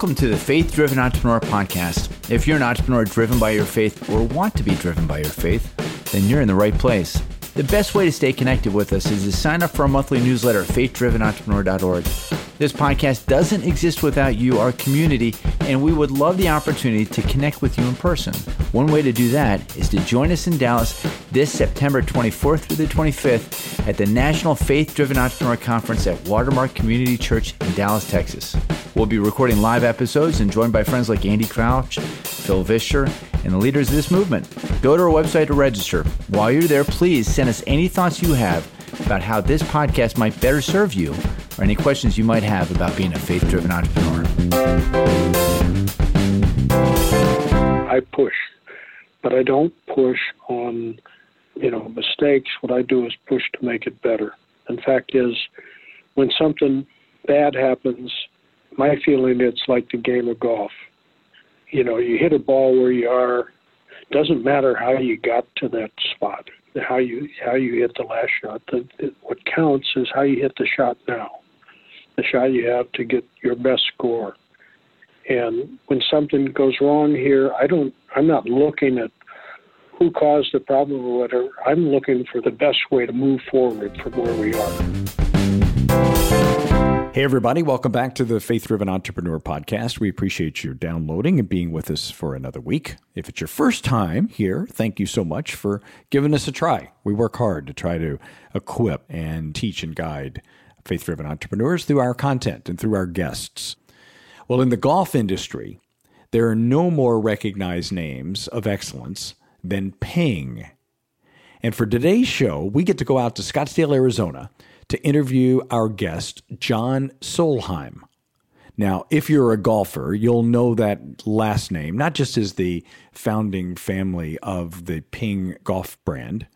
Welcome to the Faith Driven Entrepreneur Podcast. If you're an entrepreneur driven by your faith or want to be driven by your faith, then you're in the right place. The best way to stay connected with us is to sign up for our monthly newsletter at faithdrivenentrepreneur.org. This podcast doesn't exist without you, our community, and we would love the opportunity to connect with you in person. One way to do that is to join us in Dallas this September 24th through the 25th at the National Faith Driven Entrepreneur Conference at Watermark Community Church in Dallas, Texas. We'll be recording live episodes and joined by friends like Andy Crouch, Phil Vischer, and the leaders of this movement. Go to our website to register. While you're there, please send us any thoughts you have about how this podcast might better serve you or any questions you might have about being a faith driven entrepreneur. I push, but I don't push on, you know, mistakes. What I do is push to make it better. And fact is, when something bad happens, my feeling it's like the game of golf. You know, you hit a ball where you are. Doesn't matter how you got to that spot, how you how you hit the last shot. The, what counts is how you hit the shot now, the shot you have to get your best score. And when something goes wrong here, I don't. I'm not looking at who caused the problem or whatever. I'm looking for the best way to move forward from where we are. Hey, everybody, welcome back to the Faith Driven Entrepreneur Podcast. We appreciate you downloading and being with us for another week. If it's your first time here, thank you so much for giving us a try. We work hard to try to equip and teach and guide faith driven entrepreneurs through our content and through our guests. Well, in the golf industry, there are no more recognized names of excellence than Ping. And for today's show, we get to go out to Scottsdale, Arizona to interview our guest, John Solheim. Now, if you're a golfer, you'll know that last name, not just as the founding family of the Ping golf brand,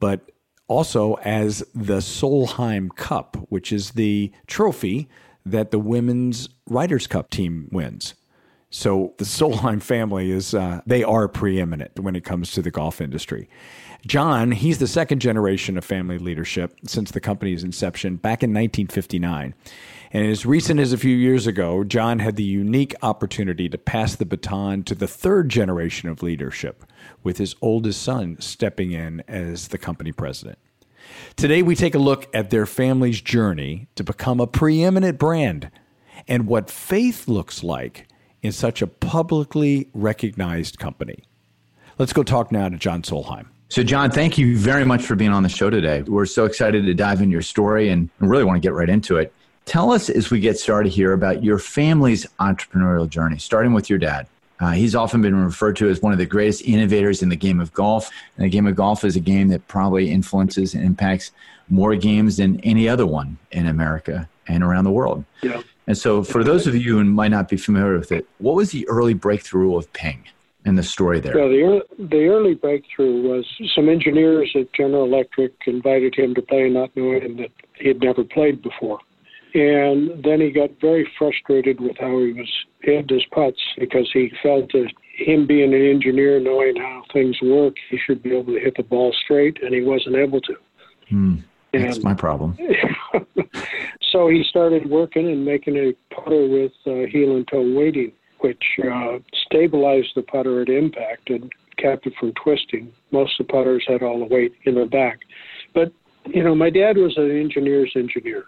but also as the Solheim Cup, which is the trophy that the women's Ryder's Cup team wins. So the Solheim family is, uh, they are preeminent when it comes to the golf industry. John, he's the second generation of family leadership since the company's inception back in 1959. And as recent as a few years ago, John had the unique opportunity to pass the baton to the third generation of leadership, with his oldest son stepping in as the company president. Today, we take a look at their family's journey to become a preeminent brand and what faith looks like in such a publicly recognized company. Let's go talk now to John Solheim. So, John, thank you very much for being on the show today. We're so excited to dive into your story and really want to get right into it. Tell us as we get started here about your family's entrepreneurial journey, starting with your dad. Uh, he's often been referred to as one of the greatest innovators in the game of golf. And the game of golf is a game that probably influences and impacts more games than any other one in America and around the world. Yeah. And so, for those of you who might not be familiar with it, what was the early breakthrough of Ping? in the story there? Well, the early, the early breakthrough was some engineers at General Electric invited him to play, not knowing that he had never played before. And then he got very frustrated with how he was hit his putts because he felt that him being an engineer, knowing how things work, he should be able to hit the ball straight, and he wasn't able to. Hmm. That's my problem. so he started working and making a putter with uh, heel and toe weighting which uh, stabilized the putter at impact and kept it from twisting. Most of the putters had all the weight in the back. But, you know, my dad was an engineer's engineer.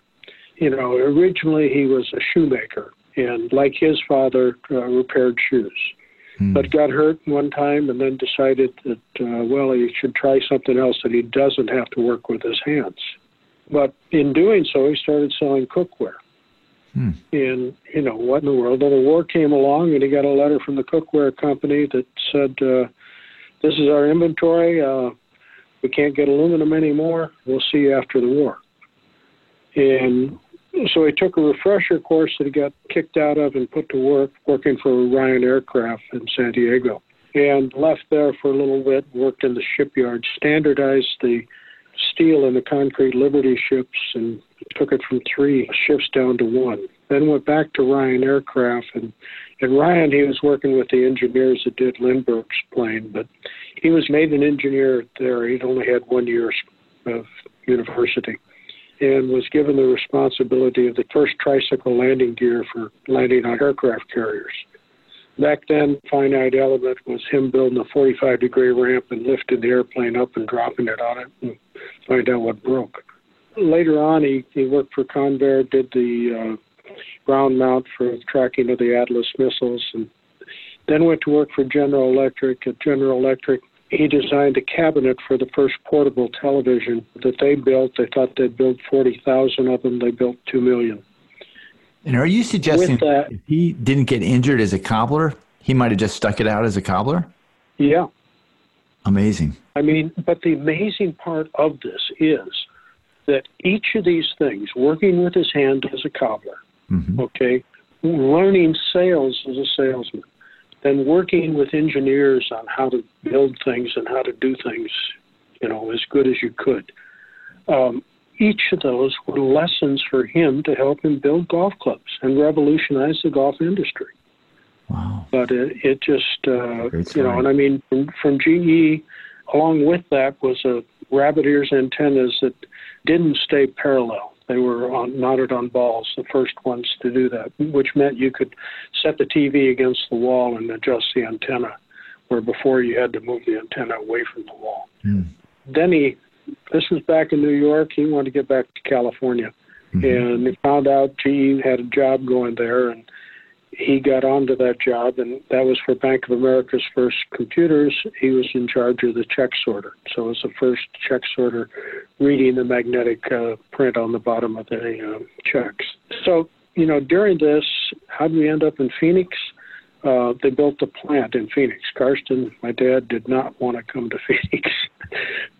You know, originally he was a shoemaker and, like his father, uh, repaired shoes. Hmm. But got hurt one time and then decided that, uh, well, he should try something else that he doesn't have to work with his hands. But in doing so, he started selling cookware. Hmm. And, you know, what in the world? Then the war came along and he got a letter from the cookware company that said, uh, this is our inventory. Uh, we can't get aluminum anymore. We'll see you after the war. And so he took a refresher course that he got kicked out of and put to work working for Ryan Aircraft in San Diego. And left there for a little bit, worked in the shipyard, standardized the steel and the concrete Liberty ships and took it from three shifts down to one. Then went back to Ryan Aircraft, and and Ryan he was working with the engineers that did Lindbergh's plane, but he was made an engineer there. He'd only had one year of university, and was given the responsibility of the first tricycle landing gear for landing on aircraft carriers. Back then, finite element was him building a 45 degree ramp and lifting the airplane up and dropping it on it and find out what broke. Later on, he, he worked for Convair, did the uh, ground mount for tracking of the Atlas missiles, and then went to work for General Electric. At General Electric, he designed a cabinet for the first portable television that they built. They thought they'd build 40,000 of them. They built 2 million. And are you suggesting that, if he didn't get injured as a cobbler, he might have just stuck it out as a cobbler? Yeah. Amazing. I mean, but the amazing part of this is that each of these things, working with his hand as a cobbler, mm-hmm. okay, learning sales as a salesman, then working with engineers on how to build things and how to do things, you know, as good as you could. Um, each of those were lessons for him to help him build golf clubs and revolutionize the golf industry. Wow. But it, it just, uh, you know, and I mean, from, from GE, along with that was a rabbit ears antennas that didn't stay parallel. They were on, mounted on balls, the first ones to do that, which meant you could set the TV against the wall and adjust the antenna, where before you had to move the antenna away from the wall. Mm. Then he this was back in New York. He wanted to get back to California, mm-hmm. and he found out GE had a job going there, and he got onto that job, and that was for Bank of America's first computers. He was in charge of the check sorter, so it was the first check sorter reading the magnetic uh, print on the bottom of the uh, checks. So, you know, during this, how did we end up in Phoenix? Uh, they built a plant in Phoenix. Karsten, my dad, did not want to come to Phoenix,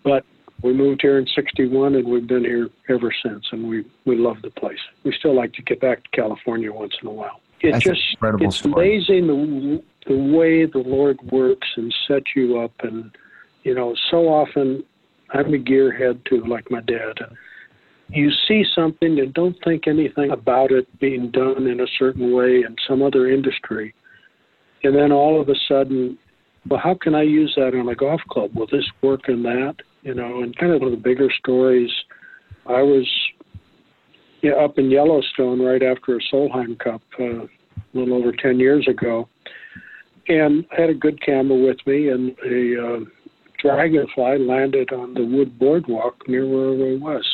but we moved here in 61 and we've been here ever since and we we love the place we still like to get back to california once in a while it That's just it's story. amazing the the way the lord works and sets you up and you know so often i'm a gearhead too like my dad. You see something and don't think anything about it being done in a certain way in some other industry. And then all of a sudden well how can i use that on a golf club? Will this work in that? You know, and kind of one of the bigger stories. I was yeah, up in Yellowstone right after a Solheim Cup uh, a little over 10 years ago, and I had a good camera with me, and a uh, dragonfly landed on the wood boardwalk near where I was.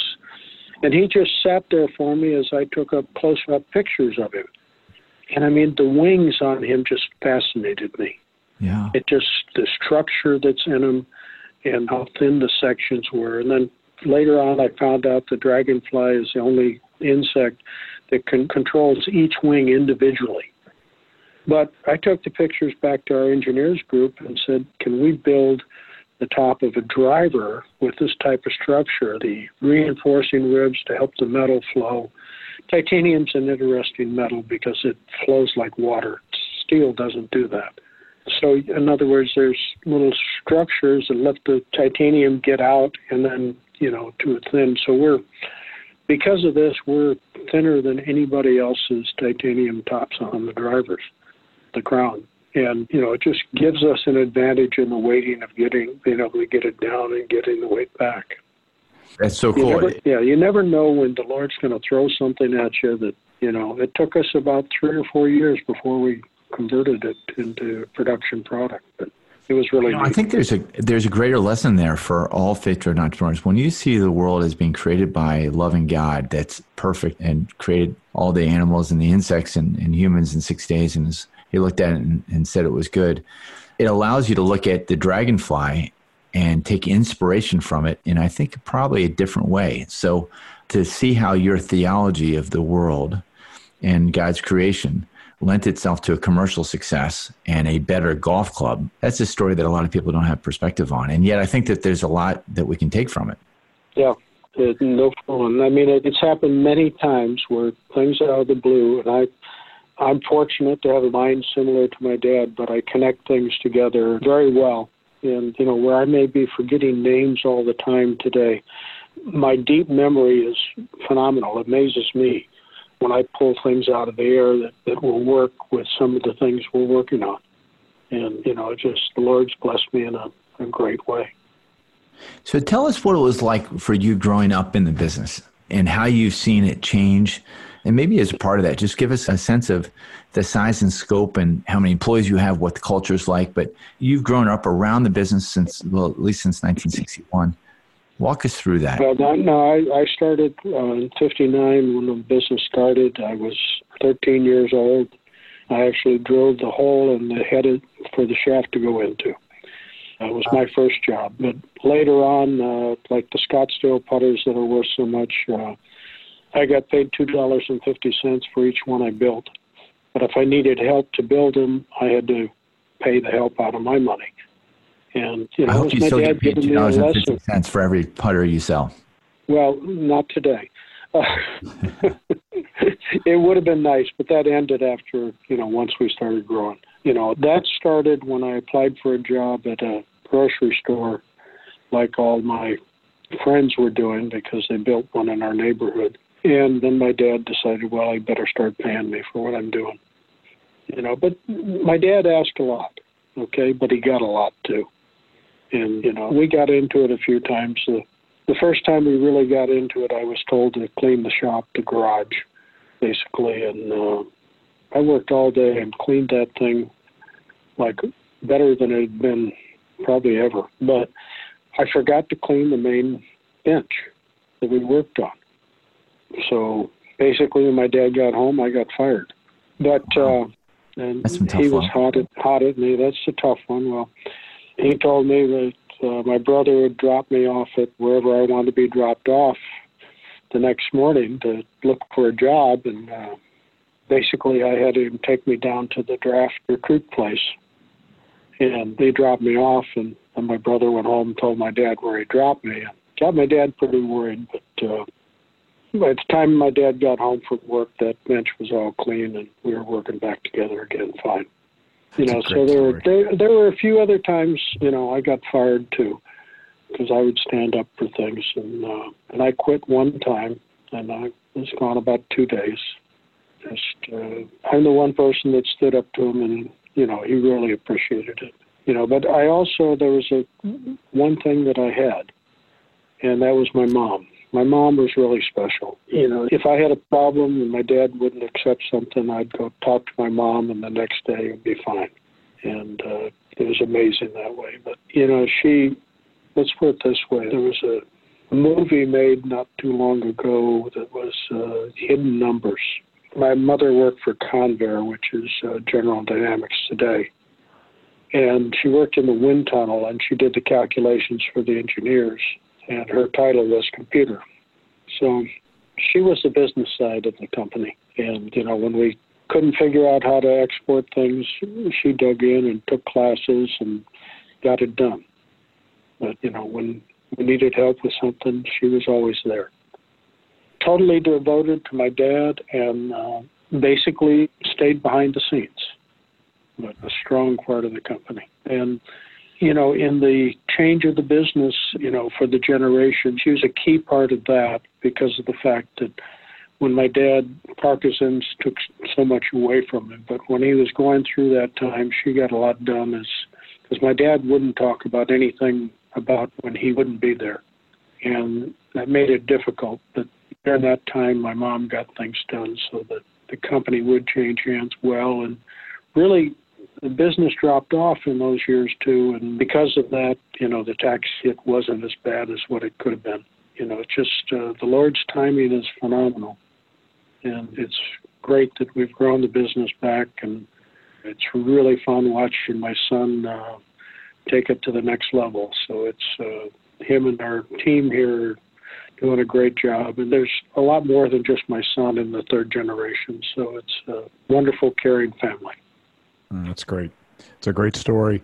And he just sat there for me as I took up close up pictures of him. And I mean, the wings on him just fascinated me. Yeah. It just, the structure that's in him, and how thin the sections were. And then later on, I found out the dragonfly is the only insect that can controls each wing individually. But I took the pictures back to our engineers group and said, can we build the top of a driver with this type of structure, the reinforcing ribs to help the metal flow. Titanium's an interesting metal because it flows like water. Steel doesn't do that. So, in other words, there's little structures that let the titanium get out and then, you know, to a thin. So we're, because of this, we're thinner than anybody else's titanium tops on the drivers, the crown. And, you know, it just gives us an advantage in the waiting of getting, being able to get it down and getting the weight back. That's so cool. Never, yeah, you never know when the Lord's going to throw something at you that, you know, it took us about three or four years before we converted it into production product. But it was really. You know, I think there's a there's a greater lesson there for all faith-driven entrepreneurs. When you see the world as being created by a loving God that's perfect and created all the animals and the insects and, and humans in six days, and he looked at it and, and said it was good. It allows you to look at the dragonfly and take inspiration from it in I think probably a different way. So to see how your theology of the world and God's creation lent itself to a commercial success and a better golf club. That's a story that a lot of people don't have perspective on. And yet I think that there's a lot that we can take from it. Yeah, no problem. I mean, it's happened many times where things out of the blue, and I, I'm fortunate to have a mind similar to my dad, but I connect things together very well. And, you know, where I may be forgetting names all the time today, my deep memory is phenomenal. It amazes me when I pull things out of the air that, that will work with some of the things we're working on. And, you know, just the Lord's blessed me in a, a great way. So tell us what it was like for you growing up in the business. and how you've seen it change. And maybe as part of that, just give us a sense of the size and scope and how many employees you have, what the culture is like. But you've grown up around the business since, well, at least since 1961. Walk us through that. Well, no, I, I started uh, in 59 when the business started. I was 13 years old. I actually drilled the hole and the head for the shaft to go into. That was my first job. But later on, uh, like the Scottsdale putters that are worth so much, uh, I got paid two dollars and fifty cents for each one I built. But if I needed help to build them, I had to pay the help out of my money. And you know, I hope you still get paid two dollars and fifty cents for every putter you sell. Well, not today. Uh, it would have been nice, but that ended after you know once we started growing. You know that started when I applied for a job at a grocery store, like all my friends were doing because they built one in our neighborhood. And then my dad decided, well, I better start paying me for what I'm doing. You know, but my dad asked a lot, okay, but he got a lot too. And, you know, we got into it a few times. The, the first time we really got into it, I was told to clean the shop, the garage, basically. And uh, I worked all day and cleaned that thing like better than it had been probably ever. But I forgot to clean the main bench that we worked on. So basically, when my dad got home, I got fired. But uh, and he was hot at, hot at me. That's a tough one. Well, he told me that uh, my brother would drop me off at wherever I wanted to be dropped off the next morning to look for a job, and uh, basically I had him take me down to the draft recruit place, and they dropped me off, and, and my brother went home and told my dad where he dropped me. Got my dad pretty worried, but uh, by the time my dad got home from work, that bench was all clean, and we were working back together again fine. You know, so there were there, there were a few other times, you know, I got fired too, because I would stand up for things, and uh, and I quit one time, and I was gone about two days. Just uh, I'm the one person that stood up to him, and you know, he really appreciated it. You know, but I also there was a one thing that I had, and that was my mom my mom was really special. You know, if I had a problem and my dad wouldn't accept something, I'd go talk to my mom, and the next day it would be fine. And uh, it was amazing that way. But you know, she let's put it this way: there was a movie made not too long ago that was uh, Hidden Numbers. My mother worked for Convair, which is uh, General Dynamics today. And she worked in the wind tunnel and she did the calculations for the engineers and her title was computer. So she was the business side of the company. And, you know, when we couldn't figure out how to export things, she dug in and took classes and got it done. But, you know, when we needed help with something, she was always there. Totally devoted to my dad and uh, basically stayed behind the scenes, but a strong part of the company. And you know, in the change of the business, you know, for the generation, she was a key part of that because of the fact that when my dad, Parkinson's took so much away from him, but when he was going through that time, she got a lot done as because my dad wouldn't talk about anything about when he wouldn't be there. And that made it difficult. But during that time, my mom got things done so that the company would change hands well and really the business dropped off in those years too, and because of that, you know, the tax hit wasn't as bad as what it could have been. You know, it's just uh, the Lord's timing is phenomenal, and it's great that we've grown the business back, and it's really fun watching my son uh, take it to the next level. So it's uh, him and our team here doing a great job. And there's a lot more than just my son in the third generation. So it's a wonderful, caring family. Mm, that's great. It's a great story.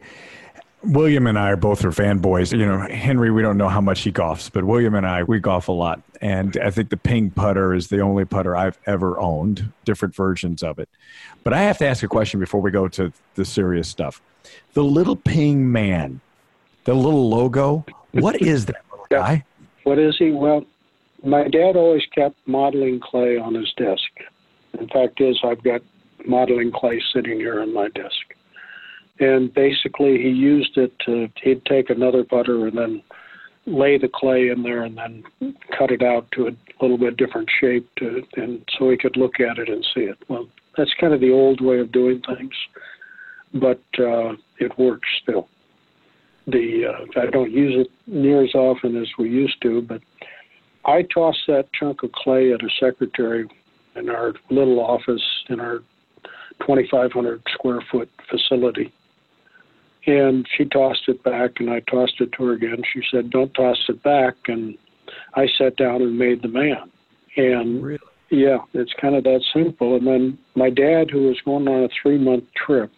William and I are both are fanboys. You know, Henry, we don't know how much he golfs, but William and I, we golf a lot. And I think the ping putter is the only putter I've ever owned, different versions of it. But I have to ask a question before we go to the serious stuff. The little ping man, the little logo, what is that little guy? What is he? Well, my dad always kept modeling clay on his desk. In fact, is I've got modeling clay sitting here on my desk. And basically, he used it to, he'd take another putter and then lay the clay in there and then cut it out to a little bit different shape to, and so he could look at it and see it. Well, that's kind of the old way of doing things, but uh, it works still. The uh, I don't use it near as often as we used to, but I toss that chunk of clay at a secretary in our little office in our 2,500 square foot facility and she tossed it back, and I tossed it to her again. She said, "Don't toss it back." And I sat down and made the man. And really? yeah, it's kind of that simple. And then my dad, who was going on a three-month trip,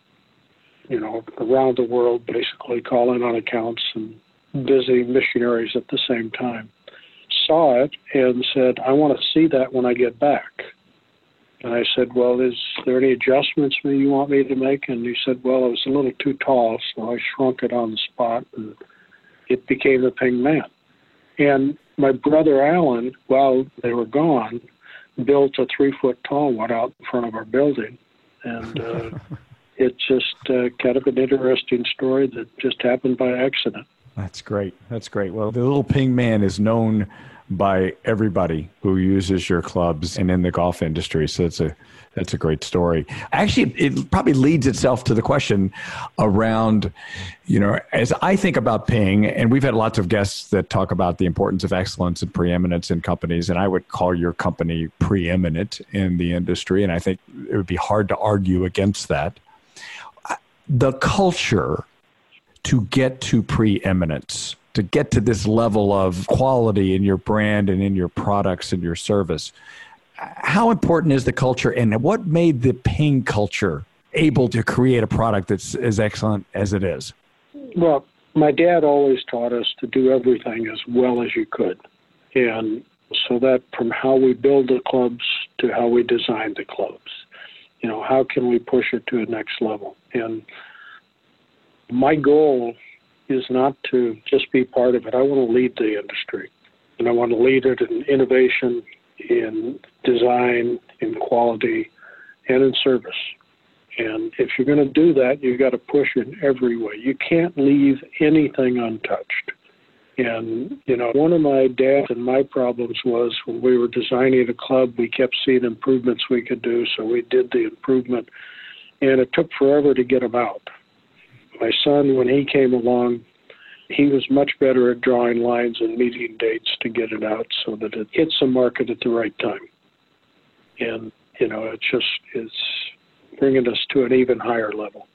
you know, around the world, basically calling on accounts and visiting missionaries at the same time, saw it and said, "I want to see that when I get back." And I said, Well, is there any adjustments you want me to make? And he said, Well, it was a little too tall, so I shrunk it on the spot and it became the Ping Man. And my brother Alan, while they were gone, built a three foot tall one out in front of our building. And uh, it's just uh, kind of an interesting story that just happened by accident. That's great. That's great. Well, the little Ping Man is known by everybody who uses your clubs and in the golf industry. So it's a that's a great story. Actually, it probably leads itself to the question around, you know, as I think about Ping, and we've had lots of guests that talk about the importance of excellence and preeminence in companies, and I would call your company preeminent in the industry, and I think it would be hard to argue against that. The culture to get to preeminence to get to this level of quality in your brand and in your products and your service. How important is the culture and what made the Ping culture able to create a product that's as excellent as it is? Well, my dad always taught us to do everything as well as you could. And so that from how we build the clubs to how we design the clubs, you know, how can we push it to the next level? And my goal is not to just be part of it. I want to lead the industry, and I want to lead it in innovation, in design, in quality, and in service. And if you're going to do that, you've got to push in every way. You can't leave anything untouched. And, you know, one of my dad's and my problems was when we were designing a club, we kept seeing improvements we could do. So we did the improvement, and it took forever to get them out my son, when he came along, he was much better at drawing lines and meeting dates to get it out so that it hits the market at the right time. And you know, it's just it's bringing us to an even higher level.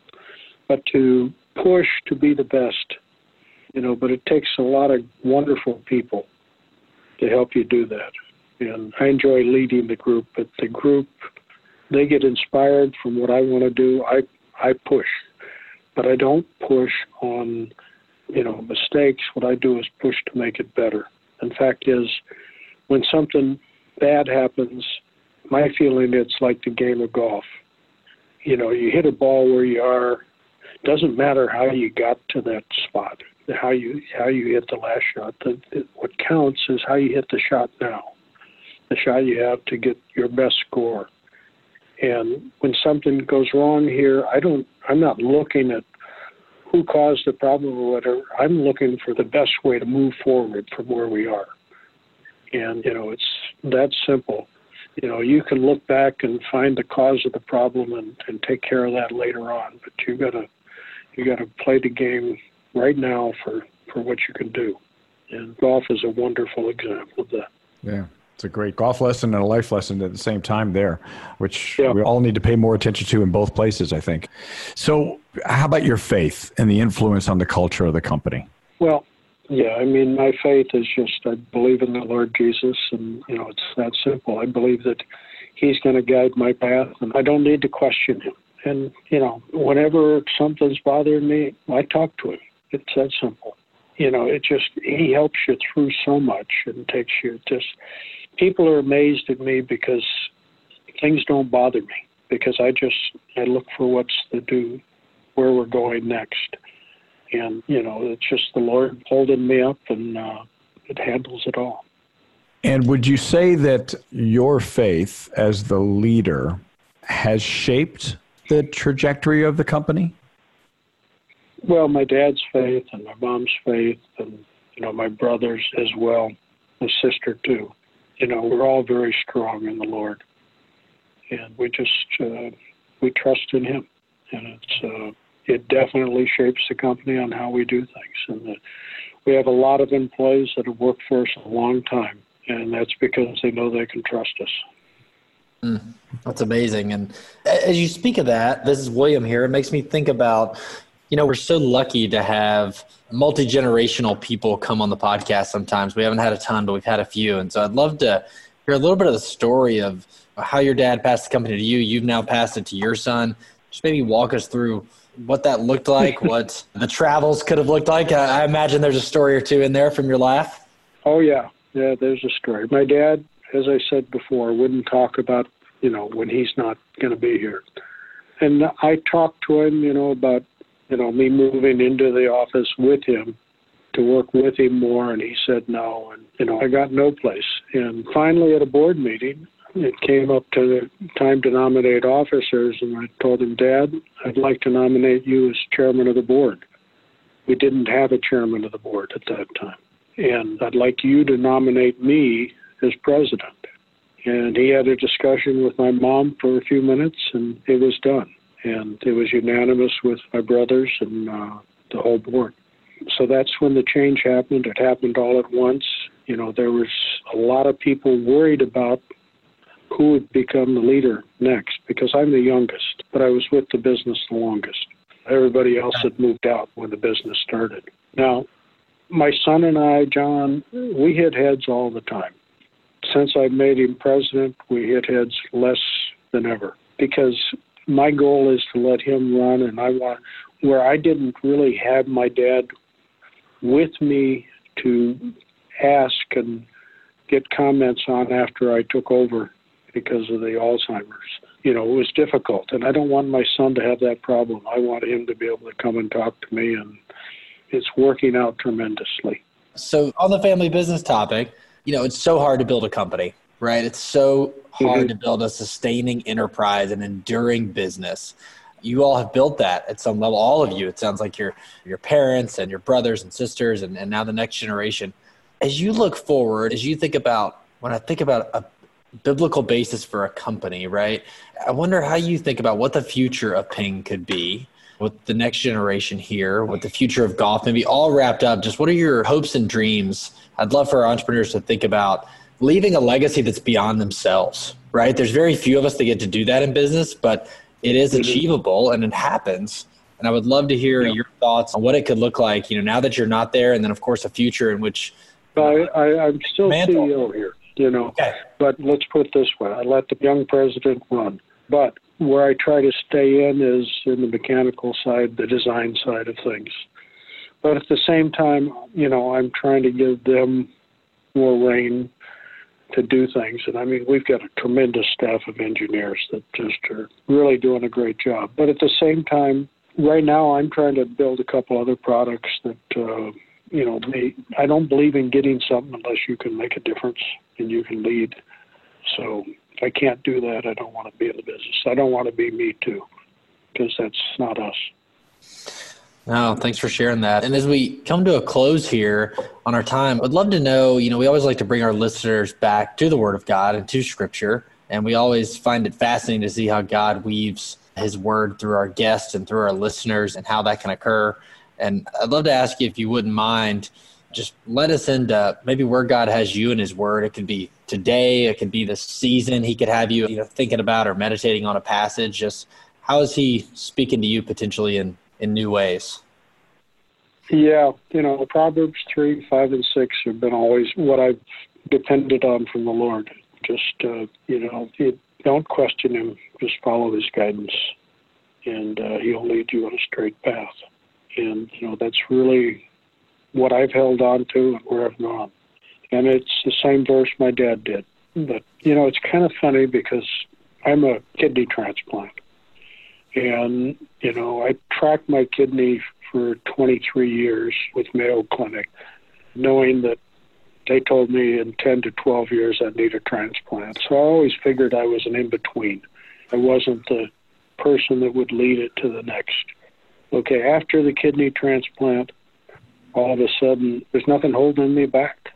But to push to be the best, you know, but it takes a lot of wonderful people to help you do that. And I enjoy leading the group, but the group they get inspired from what I want to do. I I push but I don't push on, you know, mistakes. What I do is push to make it better. In fact, is when something bad happens, my feeling it's like the game of golf. You know, you hit a ball where you are. Doesn't matter how you got to that spot, how you how you hit the last shot. The, the, what counts is how you hit the shot now, the shot you have to get your best score. And when something goes wrong here, I don't. I'm not looking at who caused the problem or whatever. I'm looking for the best way to move forward from where we are. And you know, it's that simple. You know, you can look back and find the cause of the problem and, and take care of that later on. But you gotta you gotta play the game right now for for what you can do. And golf is a wonderful example of that. Yeah. It's a great golf lesson and a life lesson at the same time there, which yeah. we all need to pay more attention to in both places, I think. So, how about your faith and the influence on the culture of the company? Well, yeah, I mean, my faith is just I believe in the Lord Jesus, and you know, it's that simple. I believe that He's going to guide my path, and I don't need to question Him. And you know, whenever something's bothering me, I talk to Him. It's that simple. You know, it just He helps you through so much and takes you just people are amazed at me because things don't bother me because I just I look for what's to do, where we're going next, and you know it's just the Lord holding me up and uh, it handles it all. And would you say that your faith as the leader has shaped the trajectory of the company? Well, my dad's faith and my mom's faith and You know, my brothers as well, my sister too. You know, we're all very strong in the Lord, and we just uh, we trust in Him, and it's uh, it definitely shapes the company on how we do things. And the, we have a lot of employees that have worked for us a long time, and that's because they know they can trust us. Mm, that's amazing. And as you speak of that, this is William here. It makes me think about, you know, we're so lucky to have multi generational people come on the podcast sometimes. We haven't had a ton, but we've had a few. And so I'd love to hear a little bit of the story of how your dad passed the company to you. You've now passed it to your son. Just maybe walk us through what that looked like, what the travels could have looked like. I, I imagine there's a story or two in there from your life. Oh, yeah. Yeah, there's a story. My dad, as I said before, wouldn't talk about, you know, when he's not going to be here. And I talked to him, you know, about, you know, me moving into the office with him to work with him more, and he said no. And, you know, I got no place. And finally, at a board meeting, it came up to the time to nominate officers, and I told him, Dad, I'd like to nominate you as chairman of the board. We didn't have a chairman of the board at that time. And I'd like you to nominate me as president. And he had a discussion with my mom for a few minutes, and it was done. And it was unanimous with my brothers and uh, the whole board. So that's when the change happened. It happened all at once. You know, there was a lot of people worried about who would become the leader next because I'm the youngest, but I was with the business the longest. Everybody else had moved out when the business started. Now, my son and I, John, we hit heads all the time. Since I made him president, we hit heads less than ever because my goal is to let him run, and I want where I didn't really have my dad with me to ask and get comments on after I took over because of the Alzheimer's. You know, it was difficult, and I don't want my son to have that problem. I want him to be able to come and talk to me, and it's working out tremendously. So, on the family business topic, you know, it's so hard to build a company, right? It's so hard mm-hmm. to build a sustaining enterprise, and enduring business. You all have built that at some level. All of you. It sounds like your your parents and your brothers and sisters, and, and now the next generation. As you look forward, as you think about when I think about a biblical basis for a company, right? I wonder how you think about what the future of Ping could be with the next generation here, with the future of golf, maybe all wrapped up. Just what are your hopes and dreams? I'd love for our entrepreneurs to think about leaving a legacy that's beyond themselves, right? There's very few of us that get to do that in business, but it is mm-hmm. achievable and it happens. And I would love to hear yeah. your thoughts on what it could look like, you know, now that you're not there, and then of course a future in which. I, I, I'm still mantle. CEO here you know. Okay. But let's put it this way: I let the young president run, but where I try to stay in is in the mechanical side, the design side of things. But at the same time, you know, I'm trying to give them more reign to do things. And I mean, we've got a tremendous staff of engineers that just are really doing a great job. But at the same time, right now, I'm trying to build a couple other products that. Uh, you know, me, I don't believe in getting something unless you can make a difference and you can lead. So if I can't do that, I don't want to be in the business. I don't want to be me too, because that's not us. No, thanks for sharing that. And as we come to a close here on our time, I'd love to know, you know, we always like to bring our listeners back to the Word of God and to Scripture. And we always find it fascinating to see how God weaves His Word through our guests and through our listeners and how that can occur. And I'd love to ask you if you wouldn't mind, just let us into maybe where God has you in His Word. It could be today, it could be the season He could have you, you know, thinking about or meditating on a passage. Just how is He speaking to you potentially in in new ways? Yeah, you know, Proverbs three, five, and six have been always what I've depended on from the Lord. Just uh, you know, you don't question Him; just follow His guidance, and uh, He'll lead you on a straight path and you know that's really what I've held on to and where I've gone. And it's the same verse my dad did. But you know, it's kind of funny because I'm a kidney transplant, and you know, I tracked my kidney for 23 years with Mayo Clinic, knowing that they told me in 10 to 12 years I'd need a transplant. So I always figured I was an in between. I wasn't the person that would lead it to the next Okay, after the kidney transplant, all of a sudden, there's nothing holding me back.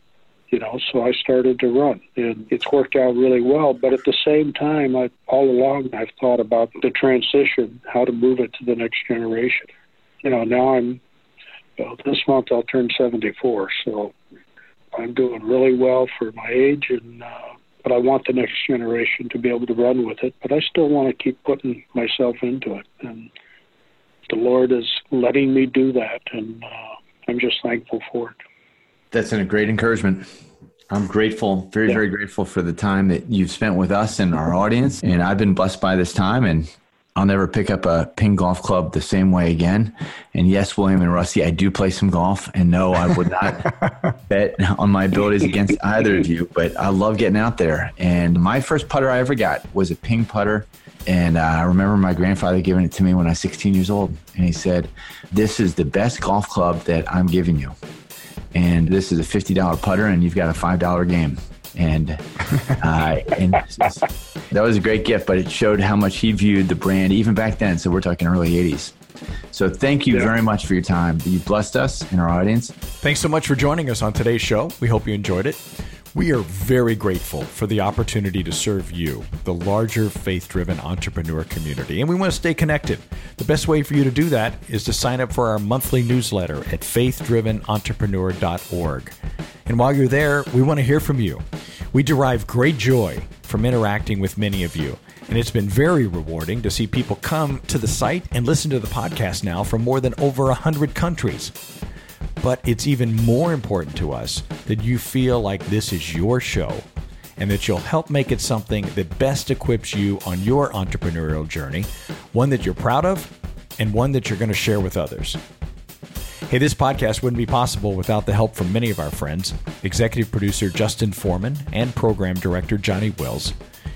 You know, so I started to run, and it's worked out really well. But at the same time, I all along I've thought about the transition, how to move it to the next generation. You know, now I'm well, this month I'll turn 74, so I'm doing really well for my age, and uh, but I want the next generation to be able to run with it. But I still want to keep putting myself into it, and the Lord is letting me do that, and uh, I'm just thankful for it. That's a great encouragement. I'm grateful, very, yeah. very grateful for the time that you've spent with us and our audience. And I've been blessed by this time. And I'll never pick up a ping golf club the same way again. And yes, William and Rusty, I do play some golf. And no, I would not bet on my abilities against either of you, but I love getting out there. And my first putter I ever got was a ping putter. And uh, I remember my grandfather giving it to me when I was 16 years old. And he said, This is the best golf club that I'm giving you. And this is a $50 putter, and you've got a $5 game and uh, and that was a great gift. But it showed how much he viewed the brand even back then. So we're talking early '80s. So thank you yeah. very much for your time. You blessed us and our audience. Thanks so much for joining us on today's show. We hope you enjoyed it. We are very grateful for the opportunity to serve you, the larger faith driven entrepreneur community, and we want to stay connected. The best way for you to do that is to sign up for our monthly newsletter at faithdrivenentrepreneur.org. And while you're there, we want to hear from you. We derive great joy from interacting with many of you. And it's been very rewarding to see people come to the site and listen to the podcast now from more than over 100 countries. But it's even more important to us that you feel like this is your show and that you'll help make it something that best equips you on your entrepreneurial journey, one that you're proud of and one that you're going to share with others. Hey, this podcast wouldn't be possible without the help from many of our friends executive producer Justin Forman and program director Johnny Wills.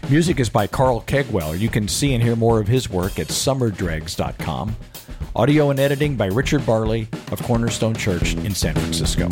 Music is by Carl Kegwell. You can see and hear more of his work at summerdregs.com. Audio and editing by Richard Barley of Cornerstone Church in San Francisco.